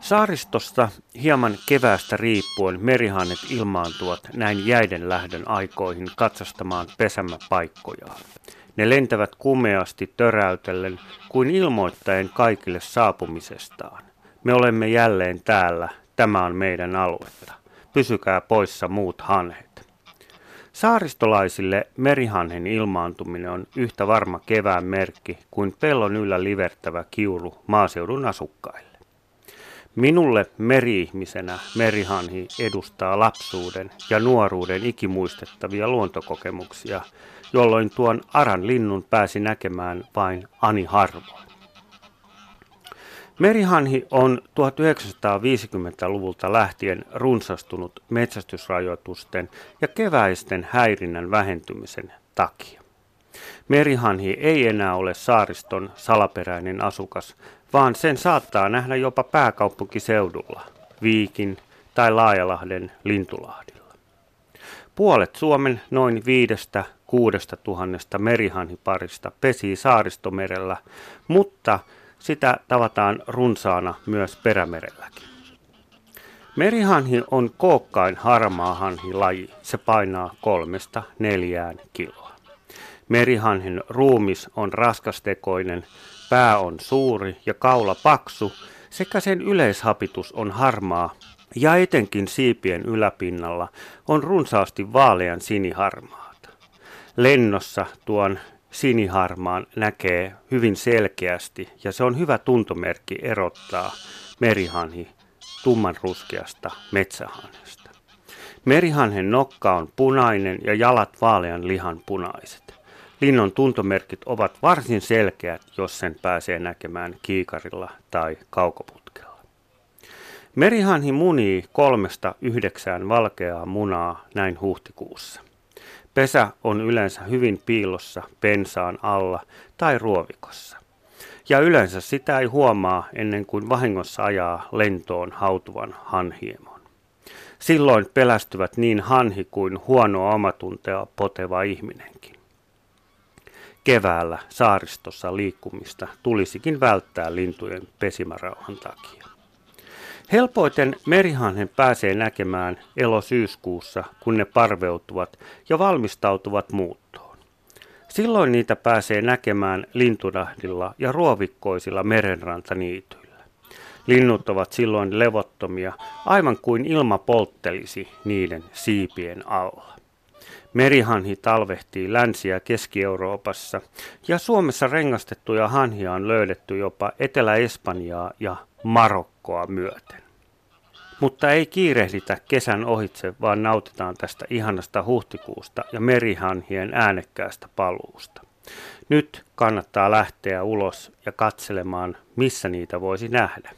Saaristossa hieman keväästä riippuen merihannet ilmaantuvat näin jäiden lähdön aikoihin katsastamaan pesämäpaikkojaan. Ne lentävät kumeasti töräytellen kuin ilmoittaen kaikille saapumisestaan. Me olemme jälleen täällä, tämä on meidän aluetta. Pysykää poissa muut hanhet. Saaristolaisille merihanhen ilmaantuminen on yhtä varma kevään merkki kuin pellon yllä livertävä kiuru maaseudun asukkaille. Minulle meri-ihmisenä merihanhi edustaa lapsuuden ja nuoruuden ikimuistettavia luontokokemuksia, jolloin tuon aran linnun pääsi näkemään vain ani harvoin. Merihanhi on 1950-luvulta lähtien runsastunut metsästysrajoitusten ja keväisten häirinnän vähentymisen takia. Merihanhi ei enää ole saariston salaperäinen asukas, vaan sen saattaa nähdä jopa pääkaupunkiseudulla, Viikin tai Laajalahden Lintulahdilla. Puolet Suomen noin viidestä kuudesta tuhannesta merihanhiparista pesii saaristomerellä, mutta sitä tavataan runsaana myös perämerelläkin. Merihanhi on kookkain harmaa laji. Se painaa kolmesta neljään kiloa. Merihanhin ruumis on raskastekoinen, pää on suuri ja kaula paksu, sekä sen yleishapitus on harmaa, ja etenkin siipien yläpinnalla on runsaasti vaalean siniharmaata. Lennossa tuon siniharmaan näkee hyvin selkeästi, ja se on hyvä tuntomerkki erottaa merihanhi tummanruskeasta metsähanhesta. Merihanhen nokka on punainen ja jalat vaalean lihan punaiset. Linnon tuntomerkit ovat varsin selkeät, jos sen pääsee näkemään kiikarilla tai kaukoputkella. Merihanhi munii kolmesta yhdeksään valkeaa munaa näin huhtikuussa. Pesä on yleensä hyvin piilossa pensaan alla tai ruovikossa. Ja yleensä sitä ei huomaa ennen kuin vahingossa ajaa lentoon hautuvan hanhiemon. Silloin pelästyvät niin hanhi kuin huonoa omatuntea poteva ihminenkin. Keväällä saaristossa liikkumista tulisikin välttää lintujen pesimärauhan takia. Helpoiten merihanhen pääsee näkemään elosyyskuussa, kun ne parveutuvat ja valmistautuvat muuttoon. Silloin niitä pääsee näkemään lintudahdilla ja ruovikkoisilla merenrantaniityillä. Linnut ovat silloin levottomia, aivan kuin ilma polttelisi niiden siipien alla. Merihanhi talvehtii Länsi- ja Keski-Euroopassa ja Suomessa rengastettuja hanhia on löydetty jopa Etelä-Espanjaa ja Marokkoa myöten. Mutta ei kiirehditä kesän ohitse, vaan nautitaan tästä ihanasta huhtikuusta ja merihanhien äänekkäästä paluusta. Nyt kannattaa lähteä ulos ja katselemaan, missä niitä voisi nähdä.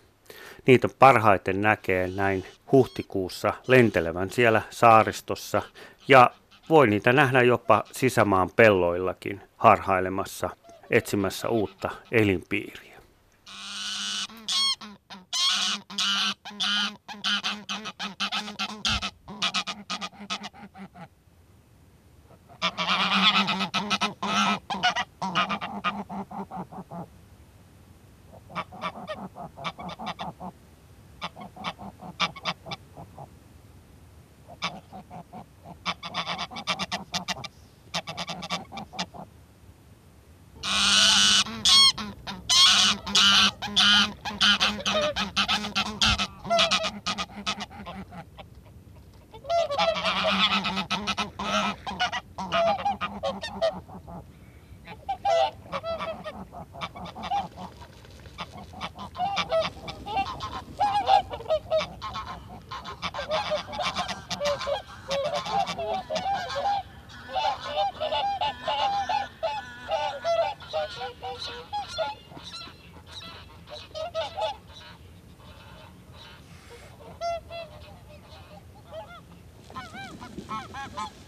Niitä parhaiten näkee näin huhtikuussa lentelevän siellä saaristossa ja voi niitä nähdä jopa sisämaan pelloillakin harhailemassa, etsimässä uutta elinpiiriä. Ha ha ha ha! back. Oh.